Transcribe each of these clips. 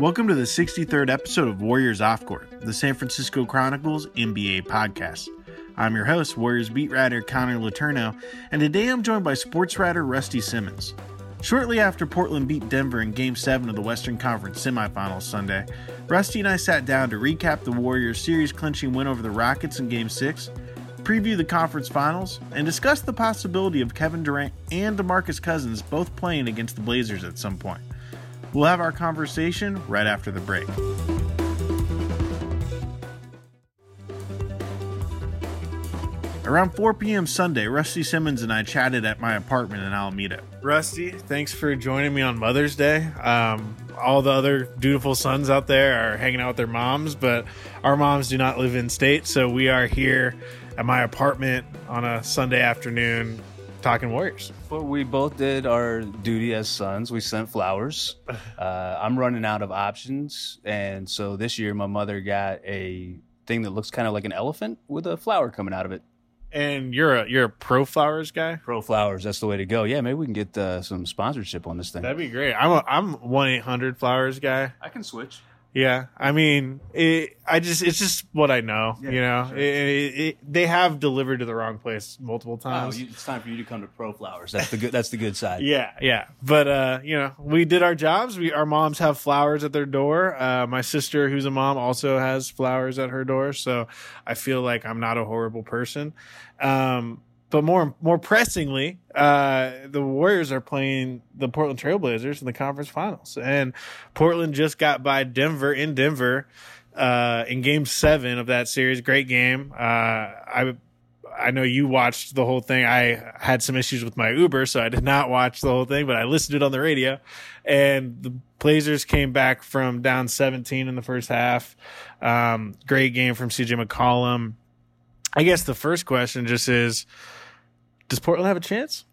Welcome to the 63rd episode of Warriors Off Court, the San Francisco Chronicles NBA podcast. I'm your host, Warriors beat writer Connor Letourneau, and today I'm joined by sports writer Rusty Simmons. Shortly after Portland beat Denver in Game 7 of the Western Conference semifinals Sunday, Rusty and I sat down to recap the Warriors' series clinching win over the Rockets in Game 6, preview the conference finals, and discuss the possibility of Kevin Durant and DeMarcus Cousins both playing against the Blazers at some point. We'll have our conversation right after the break. Around 4 p.m. Sunday, Rusty Simmons and I chatted at my apartment in Alameda. Rusty, thanks for joining me on Mother's Day. Um, all the other dutiful sons out there are hanging out with their moms, but our moms do not live in state, so we are here at my apartment on a Sunday afternoon talking Warriors. But we both did our duty as sons. We sent flowers. Uh, I'm running out of options, and so this year my mother got a thing that looks kind of like an elephant with a flower coming out of it. And you're a you're a pro flowers guy. Pro flowers, that's the way to go. Yeah, maybe we can get uh, some sponsorship on this thing. That'd be great. I'm a, I'm one eight hundred flowers guy. I can switch. Yeah, I mean, it, I just it's just what I know. Yeah, you know, sure. It- it- it- they have delivered to the wrong place multiple Oh, times. you, it's time for you to come to Pro Flowers. That's the good. That's the good side. yeah, yeah, but uh, you know, we did our jobs. We our moms have flowers at their door. Uh, my sister, who's a mom, also has flowers at her door. So I feel like I'm not a horrible person. Um, but more more pressingly, uh, the Warriors are playing the Portland Trailblazers in the conference finals, and Portland just got by Denver in Denver uh, in Game Seven of that series. Great game. Uh, I I know you watched the whole thing. I had some issues with my Uber, so I did not watch the whole thing, but I listened to it on the radio. And the Blazers came back from down 17 in the first half. Um, great game from CJ McCollum. I guess the first question just is Does Portland have a chance?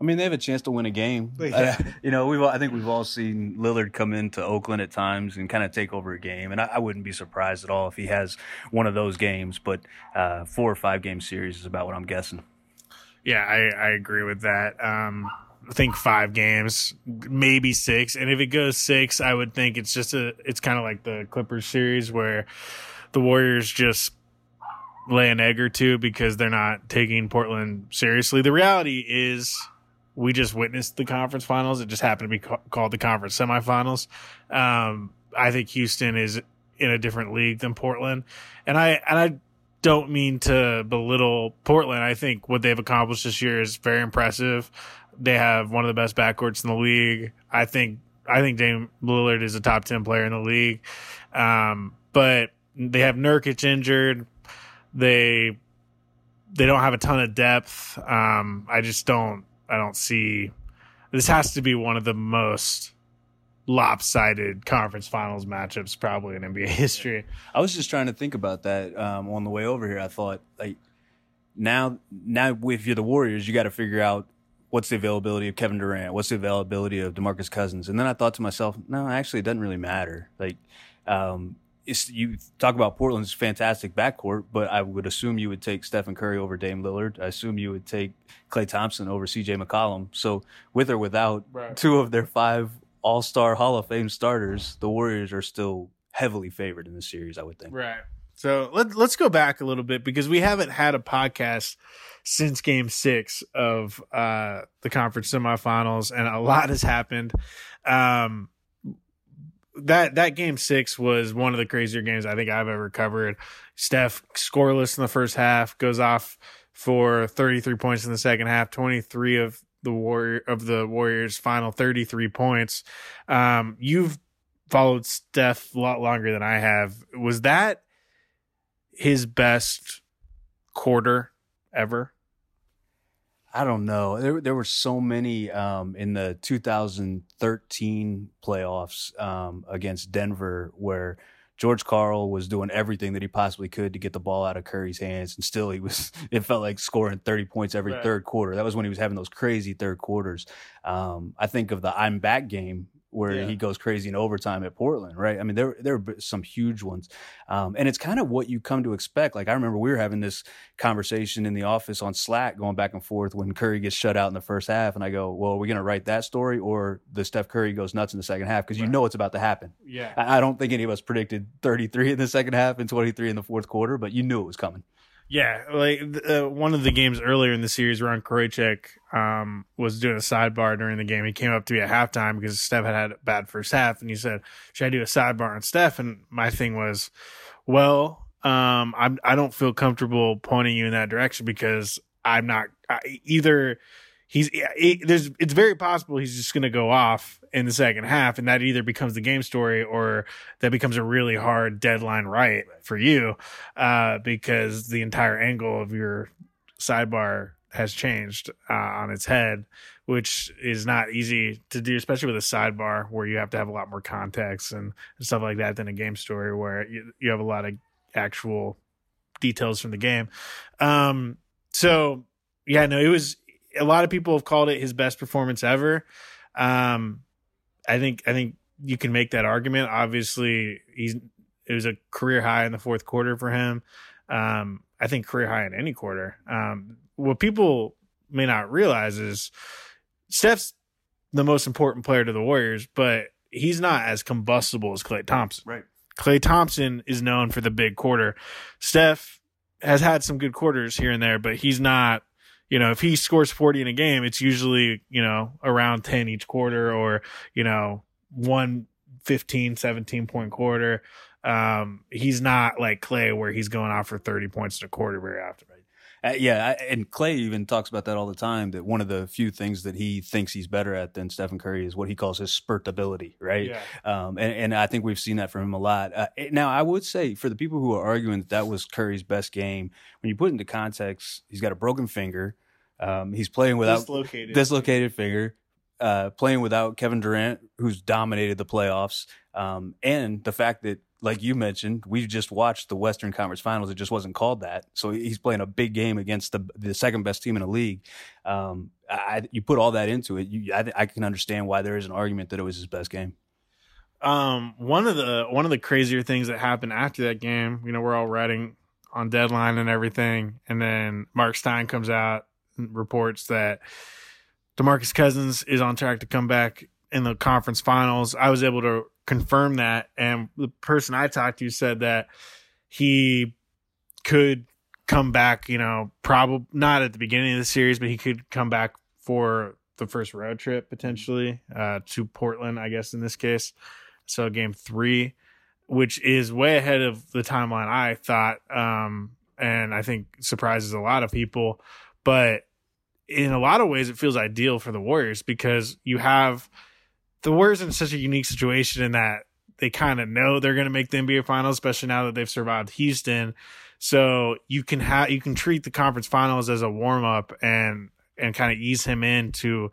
I mean, they have a chance to win a game. Yeah. Uh, you know, we've all, I think we've all seen Lillard come into Oakland at times and kind of take over a game, and I, I wouldn't be surprised at all if he has one of those games. But uh, four or five game series is about what I'm guessing. Yeah, I, I agree with that. Um, I think five games, maybe six. And if it goes six, I would think it's just a, it's kind of like the Clippers series where the Warriors just lay an egg or two because they're not taking Portland seriously. The reality is we just witnessed the conference finals. It just happened to be ca- called the conference semifinals. Um, I think Houston is in a different league than Portland. And I, and I don't mean to belittle Portland. I think what they've accomplished this year is very impressive. They have one of the best backcourts in the league. I think I think Dame Lillard is a top ten player in the league. Um, but they have Nurkic injured. They they don't have a ton of depth. Um, I just don't I don't see this has to be one of the most lopsided conference finals matchups probably in NBA history. I was just trying to think about that um, on the way over here. I thought like now now if you're the Warriors, you got to figure out what's the availability of Kevin Durant, what's the availability of DeMarcus Cousins, and then I thought to myself, no, actually, it doesn't really matter. Like, um, it's, you talk about Portland's fantastic backcourt, but I would assume you would take Stephen Curry over Dame Lillard. I assume you would take Klay Thompson over C.J. McCollum. So with or without Right. two of their five All Star Hall of Fame starters, the Warriors are still heavily favored in the series. I would think. Right. So let, let's go back a little bit because we haven't had a podcast since game six of uh, the conference semifinals, and a lot has happened. Um, that that game six was one of the crazier games I think I've ever covered. Steph scoreless in the first half, goes off for 33 points in the second half, 23 of the warrior of the Warriors' final 33 points. Um, you've followed Steph a lot longer than I have. Was that his best quarter ever? I don't know. There, there were so many um, in the 2013 playoffs um, against Denver where George Karl was doing everything that he possibly could to get the ball out of Curry's hands, and still he was. It felt like scoring 30 points every Right. third quarter. That was when he was having those crazy third quarters. Um, I think of the I'm back game where Yeah. he goes crazy in overtime at Portland, right? I mean, there there are some huge ones, um, and it's kind of what you come to expect. Like I remember we were having this conversation in the office on Slack, going back and forth when Curry gets shut out in the first half, and I go, "Well, we're we going to write that story or the Steph Curry goes nuts in the second half?" Because you Right. know it's about to happen. Yeah. I I don't think any of us predicted 33 in the second half and 23 in the fourth quarter, but you knew it was coming. Yeah, like uh, one of the games earlier in the series, Ron Kroichick um, was doing a sidebar during the game. He came up to me at halftime because Steph had had a bad first half, and he said, "Should I do a sidebar on Steph?" And my thing was, "Well, um, I'm I don't feel comfortable pointing you in that direction because I'm not I, either." He's he, there's it's very possible he's just going to go off in the second half, and that either becomes the game story or that becomes a really hard deadline right for you uh, because the entire angle of your sidebar has changed uh, on its head, which is not easy to do, especially with a sidebar where you have to have a lot more context and, and stuff like that than a game story where you, you have a lot of actual details from the game. Um, so yeah, no, it was a lot of people have called it his best performance ever. Um, I think I think you can make that argument. Obviously, he's it was a career high in the fourth quarter for him. Um, I think career high in any quarter. Um, what people may not realize is Steph's the most important player to the Warriors, but he's not as combustible as Klay Thompson. Right. Klay Thompson is known for the big quarter. Steph has had some good quarters here and there, but he's not, you know, if he scores 40 in a game, it's usually, you know, around 10 each quarter or, you know, one 15, 17 point quarter. Um, he's not like Klay where he's going off for 30 points in a quarter very often. Uh, yeah, I, and Klay even talks about that all the time. That one of the few things that he thinks he's better at than Stephen Curry is what he calls his spurtability, right? Yeah. Um, and, and I think we've seen that from him a lot. Uh, now, I would say for the people who are arguing that that was Curry's best game, when you put it into context, he's got a broken finger. Um, he's playing without Dislocated. dislocated finger, uh, playing without Kevin Durant, who's dominated the playoffs, um, and the fact that, like you mentioned, we just watched the Western Conference Finals. It just wasn't called that, so he's playing a big game against the the second best team in the league. Um, I, you put all that into it, you, I, I can understand why there is an argument that it was his best game. um one of the one of the crazier things that happened after that game you know we're all writing on deadline and everything and then marc stein comes out reports that demarcus cousins is on track to come back in the conference finals i was able to confirm that and the person i talked to said that he could come back you know probably not at the beginning of the series but he could come back for the first road trip potentially uh, to portland i guess in this case so game three, which is way ahead of the timeline I thought, um, and I think surprises a lot of people. But in a lot of ways, it feels ideal for the Warriors because you have the Warriors in such a unique situation in that they kind of know they're going to make the NBA Finals, especially now that they've survived Houston. So you can have you can treat the conference finals as a warm up and and kind of ease him into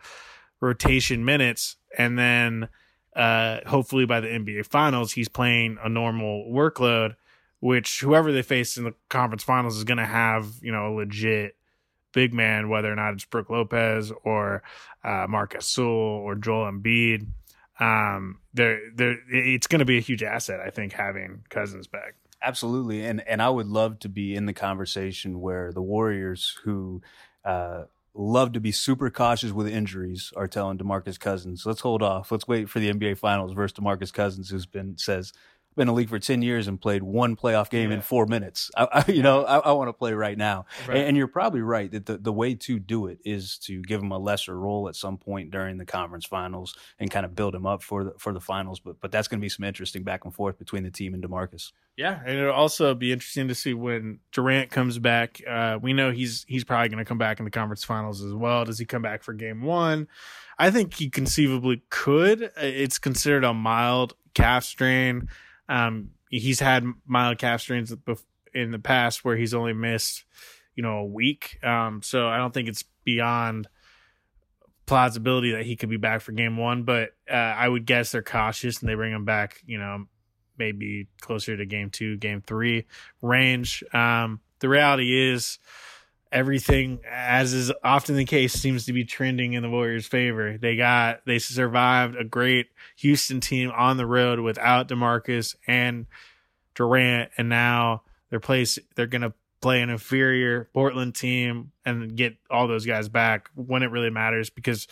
rotation minutes, and then uh, hopefully by the NBA Finals, he's playing a normal workload, which whoever they face in the conference finals is going to have, you know, a legit big man, whether or not it's Brook Lopez or uh, Marc Gasol or Joel Embiid. Um, they're, it's going to be a huge asset, I think, having Cousins back. Absolutely, and and I would love to be in the conversation where the Warriors, who uh, love to be super cautious with injuries, are telling Demarcus Cousins, "Let's hold off. Let's wait for the NBA Finals versus Demarcus Cousins, who's been says been in the league for ten years and played one playoff game in four minutes. I, I, you know, I, I want to play right now. Right. And, and you're probably right that the, the way to do it is to give him a lesser role at some point during the conference finals and kind of build him up for the for the finals. But but that's going to be some interesting back and forth between the team and Demarcus. Yeah, and it'll also be interesting to see when Durant comes back. Uh, we know he's he's probably going to come back in the conference finals as well. Does he come back for game one? I think he conceivably could. It's considered a mild calf strain. Um, he's had mild calf strains in the past where he's only missed, you know, a week. Um, so I don't think it's beyond plausibility that he could be back for game one. But uh, I would guess they're cautious and they bring him back, you know, maybe closer to game two, game three range. Um, the reality is, everything, as is often the case, seems to be trending in the Warriors' favor. They got they survived a great Houston team on the road without DeMarcus and Durant, and now they're place they're gonna play an inferior Portland team and get all those guys back when it really matters because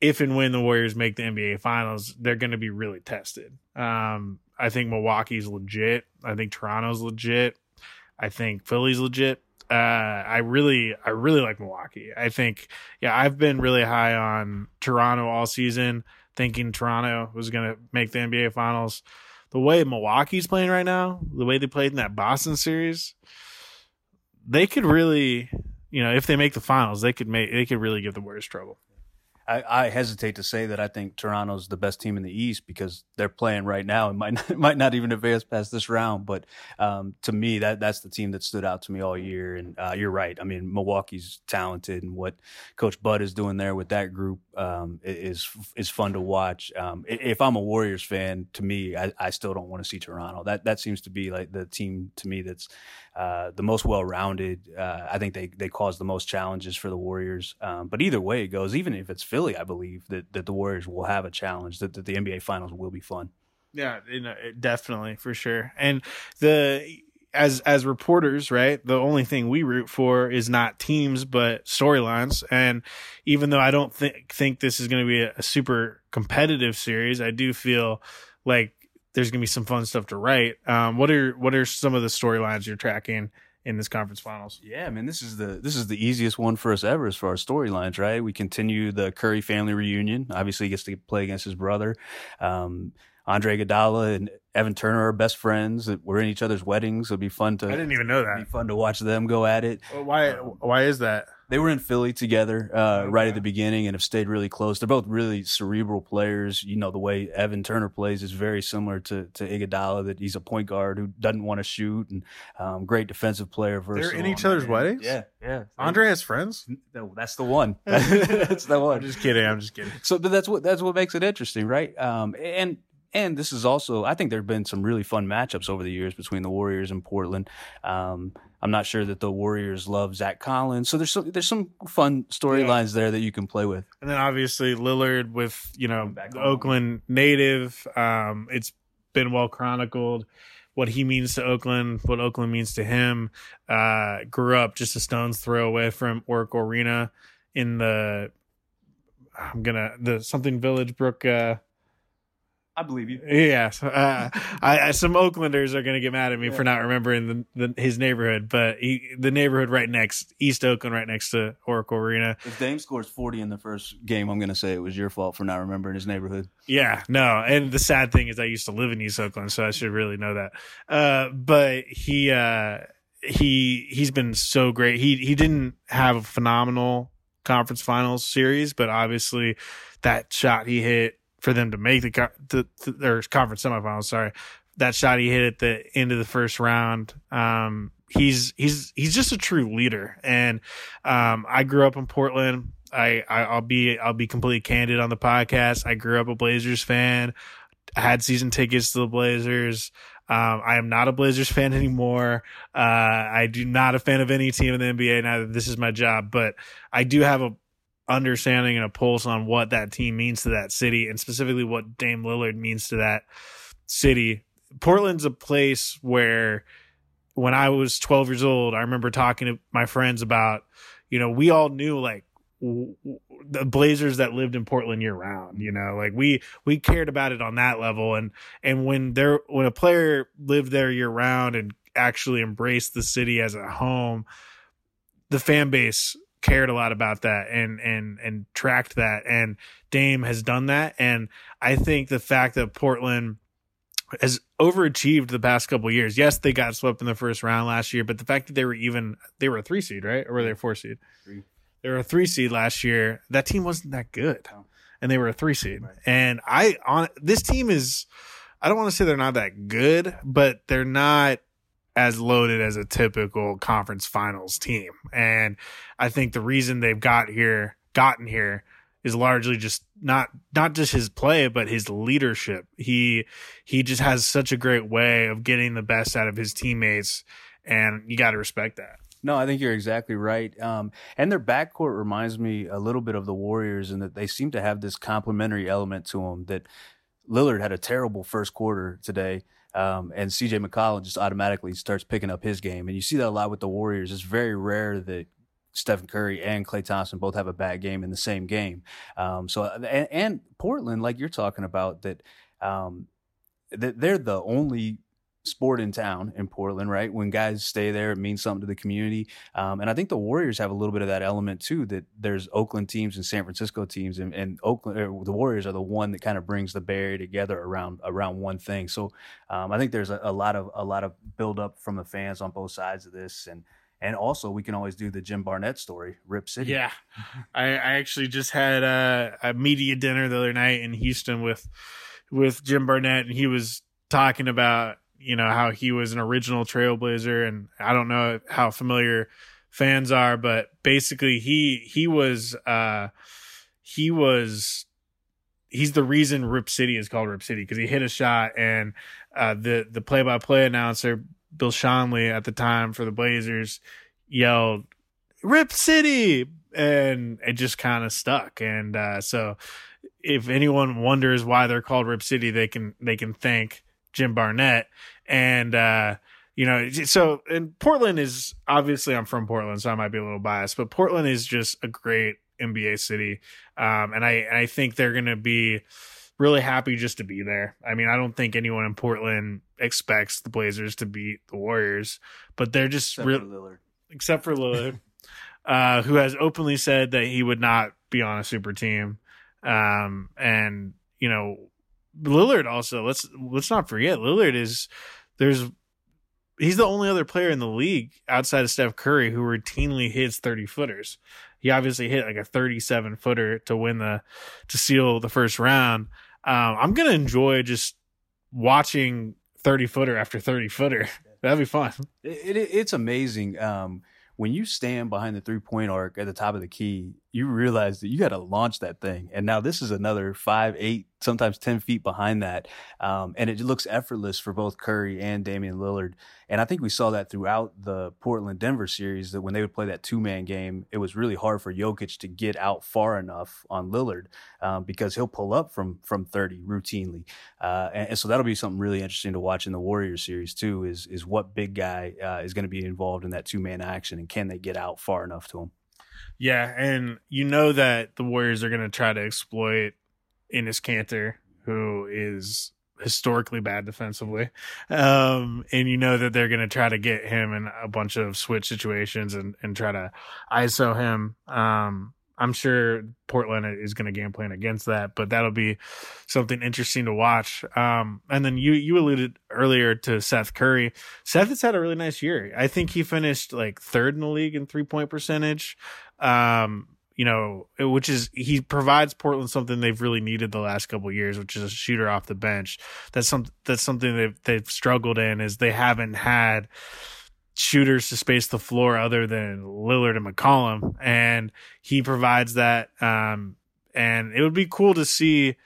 if and when the Warriors make the NBA finals, they're going to be really tested. Um, I think Milwaukee's legit. I think Toronto's legit. I think Philly's legit. Uh, I really, I really like Milwaukee. I think, yeah, I've been really high on Toronto all season, thinking Toronto was going to make the NBA finals. The way Milwaukee's playing right now, the way they played in that Boston series, they could really, you know, if they make the finals, they could make, they could really give the Warriors trouble. I, I, hesitate to say that I think Toronto's the best team in the East because they're playing right now and might not, might not even advance past this round. But um, to me, that that's the team that stood out to me all year. And uh, you're right. I mean, Milwaukee's talented, and what Coach Bud is doing there with that group um, is is fun to watch. Um, if I'm a Warriors fan, to me, I, I still don't want to see Toronto. That that seems to be like the team to me that's uh, the most well rounded. Uh, I think they they cause the most challenges for the Warriors. Um, but either way it goes, even if it's Philly, I believe that, that the Warriors will have a challenge, that, that the NBA Finals will be fun. Yeah, definitely for sure. And the as as reporters, right? The only thing we root for is not teams but storylines. And even though I don't think think this is going to be a, a super competitive series, I do feel like there's going to be some fun stuff to write. Um, what are what are some of the storylines you're tracking in this conference finals. Yeah, I mean, this is the this is the easiest one for us ever as far as storylines, right? We continue the Curry family reunion. Obviously, he gets to play against his brother. Um, Andre Iguodala and Evan Turner are best friends. We're in each other's weddings. It'll be fun to. I didn't even know that. Be fun to watch them go at it. why? Why is that? They were in Philly together uh, okay. right at the beginning and have stayed really close. They're both really cerebral players. You know, the way Evan Turner plays is very similar to to Iguodala. That he's a point guard who doesn't want to shoot and um, great defensive player. They're in each other's weddings. Yeah, yeah. Andre has friends. No, that's the one. that's the one. I'm just kidding. I'm just kidding. So, but that's what that's what makes it interesting, right? Um, and and this is also, I think there have been some really fun matchups over the years between the Warriors and Portland. Um, I'm not sure that the Warriors love Zach Collins, so there's some, there's some fun storylines yeah. there that you can play with. And then obviously Lillard with you know Oakland native. Um, it's been well chronicled what he means to Oakland, what Oakland means to him. Uh, grew up just a stone's throw away from Oracle Arena in the I'm gonna the something Village Brook. Uh, I believe you. Yes, uh, I, some Oaklanders are going to get mad at me yeah. for not remembering the, the, his neighborhood, but he, the neighborhood right next East Oakland, right next to Oracle Arena. If Dame scores forty in the first game, I'm going to say it was your fault for not remembering his neighborhood. Yeah, no, and the sad thing is, I used to live in East Oakland, so I should really know that. Uh, but he uh, he he's been so great. He he didn't have a phenomenal conference finals series, but obviously that shot he hit for them to make the, the, the their conference semifinals. Sorry, that shot he hit at the end of the first round. Um, he's he's he's just a true leader, and um, I grew up in Portland. I, I will be I'll be completely candid on the podcast. I grew up a Blazers fan. I had season tickets to the Blazers. Um, I am not a Blazers fan anymore. Uh, I do not a fan of any team in the NBA now this is my job, but I do have a understanding and a pulse on what that team means to that city and specifically what Dame Lillard means to that city. Portland's a place where when I was 12 years old, I remember talking to my friends about, you know, we all knew like w- w- the Blazers that lived in Portland year round, you know, like we, we cared about it on that level. And, and when there, when a player lived there year round and actually embraced the city as a home, the fan base cared a lot about that and and and tracked that and Dame has done that and I think the fact that Portland has overachieved the past couple years. Yes, they got swept in the first round last year, but the fact that they were even they were a 3 seed, right? Or were they a 4 seed? 3. They were a 3 seed last year. That team wasn't that good. And they were a 3 seed. Right. And I on this team is I don't want to say they're not that good, but they're not as loaded as a typical conference finals team. And I think the reason they've got here, gotten here is largely just not not just his play but his leadership. He he just has such a great way of getting the best out of his teammates and you got to respect that. No, I think you're exactly right. Um, and their backcourt reminds me a little bit of the Warriors in that they seem to have this complementary element to them. That Lillard had a terrible first quarter today. Um, and CJ McCollum just automatically starts picking up his game. And you see that a lot with the Warriors. It's very rare that Stephen Curry and Klay Thompson both have a bad game in the same game. Um, so, and, and, Portland, like you're talking about, that, um, that they're the only sport in town in Portland, right? When guys stay there, it means something to the community. Um, and I think the Warriors have a little bit of that element too. That there's Oakland teams and San Francisco teams, and, and Oakland, the Warriors are the one that kind of brings the Bay Area together around around one thing. So um, I think there's a, a, lot of a lot of build up from the fans on both sides of this, and and also, we can always do the Jim Barnett story, Rip City. Yeah, I, I actually just had a, a, media dinner the other night in Houston with with Jim Barnett, and he was talking about you know how he was an original Trailblazer, and I don't know how familiar fans are, but basically he he was uh he was he's the reason Rip City is called Rip City because he hit a shot and uh, the the play by play announcer Bill Schonely at the time for the Blazers yelled "Rip City," and it just kind of stuck. And uh, so, if anyone wonders why they're called Rip City, they can they can thank Jim Barnett. And uh, you know, so and Portland is obviously I'm from Portland, so I might be a little biased, but Portland is just a great NBA city, um, and I I think they're going to be really happy just to be there. I mean, I don't think anyone in Portland expects the Blazers to beat the Warriors, but they're just except for except for Lillard, uh, who has openly said that he would not be on a super team. Um, and you know, Lillard also let's let's not forget Lillard is there's he's the only other player in the league outside of Steph Curry who routinely hits 30 footers. He obviously hit like a 37 footer to win the to seal the first round. Um, I'm gonna enjoy just watching 30 footer after 30 footer. That'd be fun. It, it, it's amazing. Um, when you stand behind the three point arc at the top of the key, you realize that you got to launch that thing. And now this is another five, eight, sometimes 10 feet behind that. Um, and it looks effortless for both Curry and Damian Lillard. And I think we saw that throughout the Portland Denver series that when they would play that two man game, it was really hard for Jokic to get out far enough on Lillard um, because he'll pull up from from 30 routinely. Uh, and, and, so that'll be something really interesting to watch in the Warriors series too is, is what big guy uh, is going to be involved in that two man action and can they get out far enough to him? Yeah, and you know that the Warriors are going to try to exploit Enes Kanter, who is historically bad defensively. Um, and you know that they're going to try to get him in a bunch of switch situations and, and try to ISO him. Um, I'm sure Portland is going to game plan against that, but that'll be something interesting to watch. Um, and then you, you alluded earlier to Seth Curry. Seth has had a really nice year. I think he finished like third in the league in three point percentage. Um, you know, which is he provides Portland something they've really needed the last couple years, which is a shooter off the bench. That's some that's something they've they've struggled in is they haven't had shooters to space the floor other than Lillard and McCollum, and he provides that. Um, and it would be cool to see,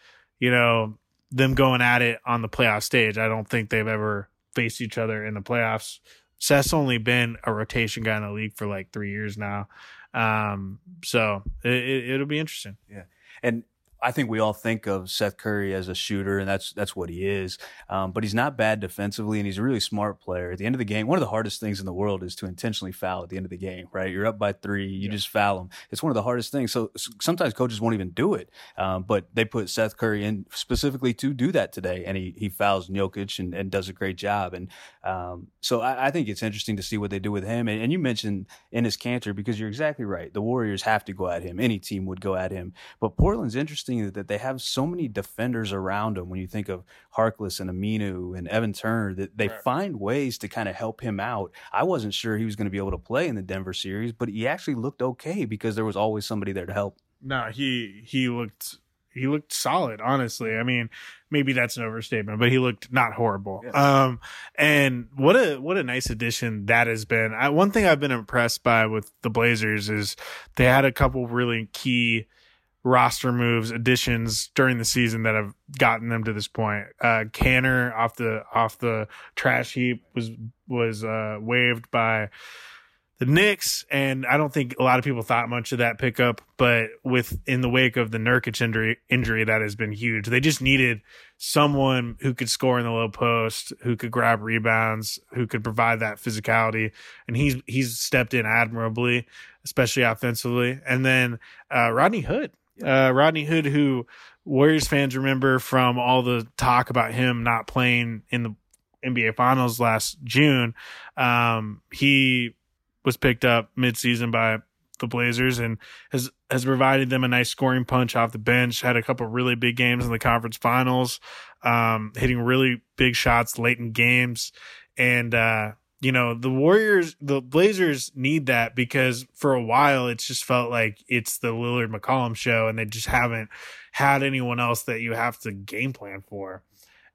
you know, them going at it on the playoff stage. I don't think they've ever faced each other in the playoffs. Seth's only been a rotation guy in the league for like three years now. Um, so it, it, will be interesting. Yeah. And I think we all think of Seth Curry as a shooter, and that's that's what he is. Um, but he's not bad defensively, and he's a really smart player. At the end of the game, one of the hardest things in the world is to intentionally foul at the end of the game. Right? You're up by three, you yeah. just foul him. It's one of the hardest things. So sometimes coaches won't even do it, um, but they put Seth Curry in specifically to do that today, and he he fouls Jokic and, and does a great job. And um, so I, I, think it's interesting to see what they do with him. And, and you mentioned Enes Kanter because you're exactly right. The Warriors have to go at him. Any team would go at him, but Portland's interesting interesting that they have so many defenders around him. When you think of Harkless and Aminu and Evan Turner, that they right. find ways to kind of help him out. I wasn't sure he was going to be able to play in the Denver series, but he actually looked okay because there was always somebody there to help. No, he he looked he looked solid, honestly. I mean, maybe that's an overstatement, but he looked not horrible. Yeah. Um, and what a what a nice addition that has been. I, one thing I've been impressed by with the Blazers is they had a couple really key roster moves, additions during the season that have gotten them to this point. Uh, Kanter off the off the trash heap was was uh, waived by the Knicks, and I don't think a lot of people thought much of that pickup, but with in the wake of the Nurkic injury, injury that has been huge. They just needed someone who could score in the low post, who could grab rebounds, who could provide that physicality, and he's he's stepped in admirably, especially offensively. And then uh, Rodney Hood, uh, Rodney Hood, who Warriors fans remember from all the talk about him not playing in the NBA Finals last June. Um, he was picked up midseason by the Blazers and has has provided them a nice scoring punch off the bench. Had a couple really big games in the conference finals, um, hitting really big shots late in games, and uh, you know the Warriors, the Blazers need that because for a while it's just felt like it's the Lillard McCollum show, and they just haven't had anyone else that you have to game plan for.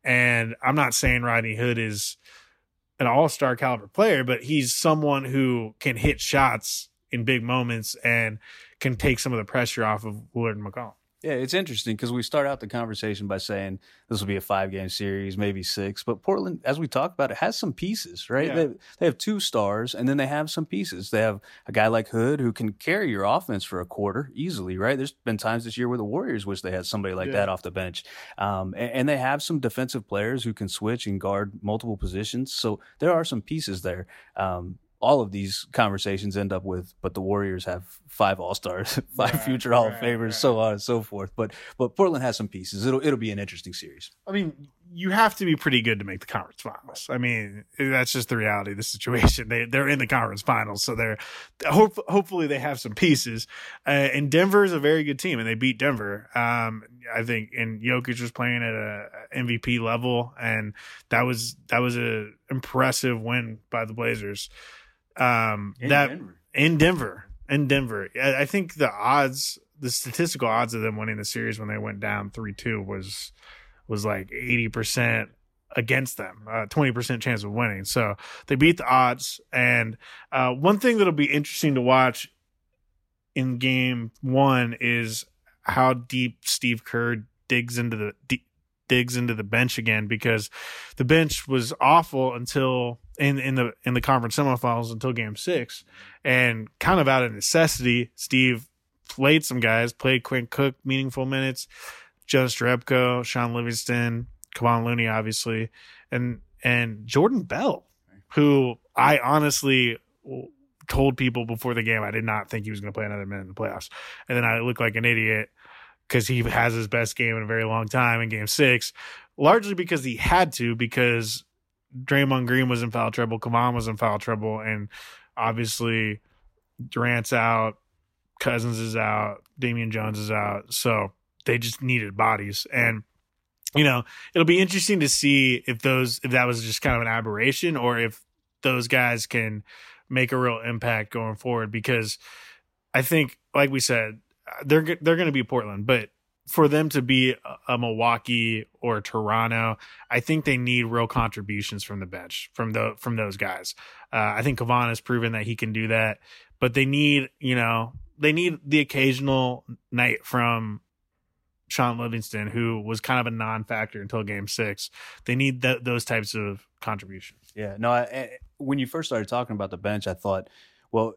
And I'm not saying Rodney Hood is an all star caliber player, but he's someone who can hit shots in big moments and can take some of the pressure off of Lillard McCollum. Yeah, it's interesting because we start out the conversation by saying this will be a five game series, maybe six. But Portland, as we talked about, it has some pieces, right? Yeah. They, they have two stars, and then they have some pieces. They have a guy like Hood who can carry your offense for a quarter easily, right? There's been times this year where the Warriors wish they had somebody like yeah. that off the bench. Um, and, and, they have some defensive players who can switch and guard multiple positions. So there are some pieces there. Um, all of these conversations end up with, but the Warriors have five All Stars, five right, future Hall right, of Famers, right. so on and so forth. But but Portland has some pieces. It'll it'll be an interesting series. I mean, you have to be pretty good to make the conference finals. I mean, that's just the reality of the situation. They they're in the conference finals, so they're hope, hopefully they have some pieces. Uh, and Denver is a very good team, and they beat Denver. Um, I think, and Jokic was playing at a MVP level, and that was that was a impressive win by the Blazers um, in that Denver. in Denver, in Denver. I, I think the odds, the statistical odds of them winning the series when they went down three two was was like eighty percent against them, twenty uh, percent chance of winning. So they beat the odds. And uh, one thing that'll be interesting to watch in game one is how deep Steve Kerr digs into the digs into the bench again because the bench was awful until in in the in the conference semifinals until game six, and kind of out of necessity, Steve played some guys, played Quinn Cook meaningful minutes, Jonas Jerebko, Shaun Livingston, Kevon Looney, obviously, and and Jordan Bell, who I honestly told people before the game I did not think he was going to play another minute in the playoffs, and then I looked like an idiot because he has his best game in a very long time in game six, largely because he had to, because Draymond Green was in foul trouble, Kevon was in foul trouble, and obviously Durant's out, Cousins is out, Damian Jones is out. So they just needed bodies. And you know, it'll be interesting to see if those if that was just kind of an aberration or if those guys can make a real impact going forward because I think like we said they're they're going to be Portland, but for them to be a Milwaukee or Toronto, I think they need real contributions from the bench from the from those guys. Uh, I think Kevon has proven that he can do that, but they need you know they need the occasional night from Shaun Livingston, who was kind of a non-factor until Game Six. They need th- those types of contributions. Yeah, no. I, when you first started talking about the bench, I thought, well,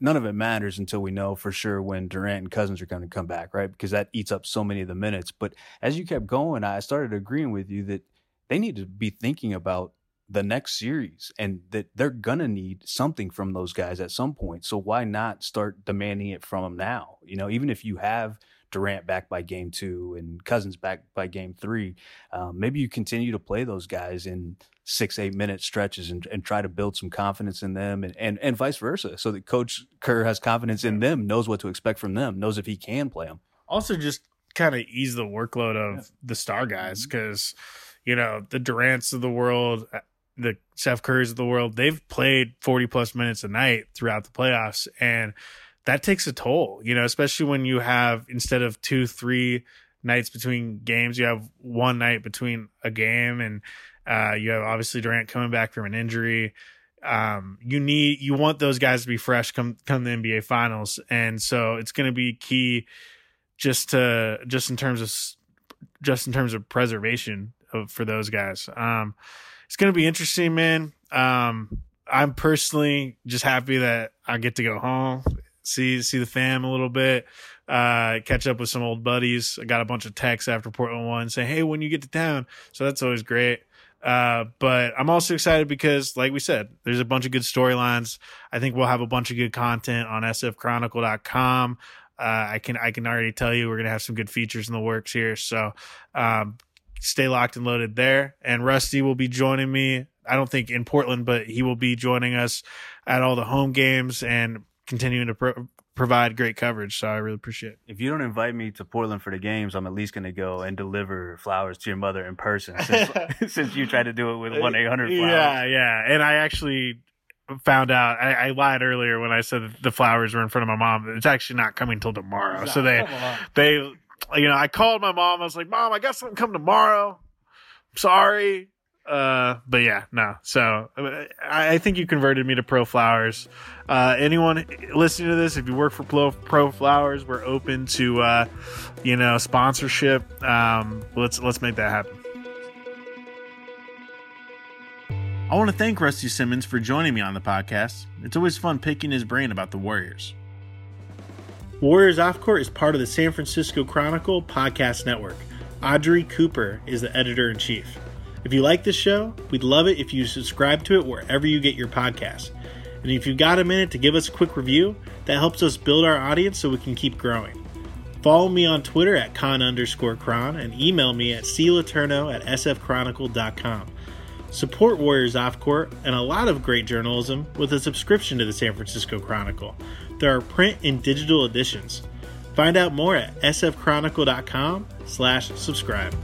none of it matters until we know for sure when Durant and Cousins are going to come back, right? Because that eats up so many of the minutes. But as you kept going, I started agreeing with you that they need to be thinking about the next series and that they're going to need something from those guys at some point. So why not start demanding it from them now? You know, even if you have Durant back by game two and Cousins back by game three, um, maybe you continue to play those guys in six, eight minute stretches and, and try to build some confidence in them and, and, and vice versa. So that Coach Kerr has confidence in them, knows what to expect from them, knows if he can play them. Also, just kind of ease the workload of yeah. the star guys because, mm-hmm. you know, the Durants of the world, uh, the Steph Currys of the world, they've played 40 plus minutes a night throughout the playoffs. And that takes a toll, you know, especially when you have instead of two, three nights between games, you have one night between a game and uh, you have obviously Durant coming back from an injury. Um, you need you want those guys to be fresh come come the NBA finals, and so it's going to be key just to just in terms of just in terms of preservation of, for those guys. Um, it's going to be interesting, man. Um, I'm personally just happy that I get to go home, see see the fam a little bit, uh, catch up with some old buddies. I got a bunch of texts after Portland one saying, "Hey, when you get to town," so that's always great. Uh, but I'm also excited because, like we said, there's a bunch of good storylines. I think we'll have a bunch of good content on sfchronicle.com. Uh, I can I can already tell you we're gonna have some good features in the works here. So um, stay locked and loaded there. And Rusty will be joining me. I don't think in Portland, but he will be joining us at all the home games and continuing to pro- provide great coverage. So I really appreciate it. If you don't invite me to Portland for the games, I'm at least going to go and deliver flowers to your mother in person since, since you tried to do it with 1 800 flowers. Yeah, yeah. And I actually found out I, I, lied earlier when I said the flowers were in front of my mom. It's actually not coming till tomorrow. So they, they, you know, I called my mom. I was like, Mom, I got something come tomorrow. I'm sorry. Uh, but yeah, no. So I, I, think you converted me to Pro Flowers. Uh, anyone listening to this, if you work for Pro, Pro Flowers, we're open to, uh, you know, sponsorship. Um, let's let's make that happen. I want to thank Rusty Simmons for joining me on the podcast. It's always fun picking his brain about the Warriors. Warriors Off Court is part of the San Francisco Chronicle podcast network. Audrey Cooper is the editor in chief. If you like this show, we'd love it if you subscribe to it wherever you get your podcasts. And if you've got a minute to give us a quick review, that helps us build our audience so we can keep growing. Follow me on Twitter at con underscore cron and email me at cletourneau at sfchronicle.com. Support Warriors Off Court and a lot of great journalism with a subscription to the San Francisco Chronicle. There are print and digital editions. Find out more at sfchronicle.com slash subscribe.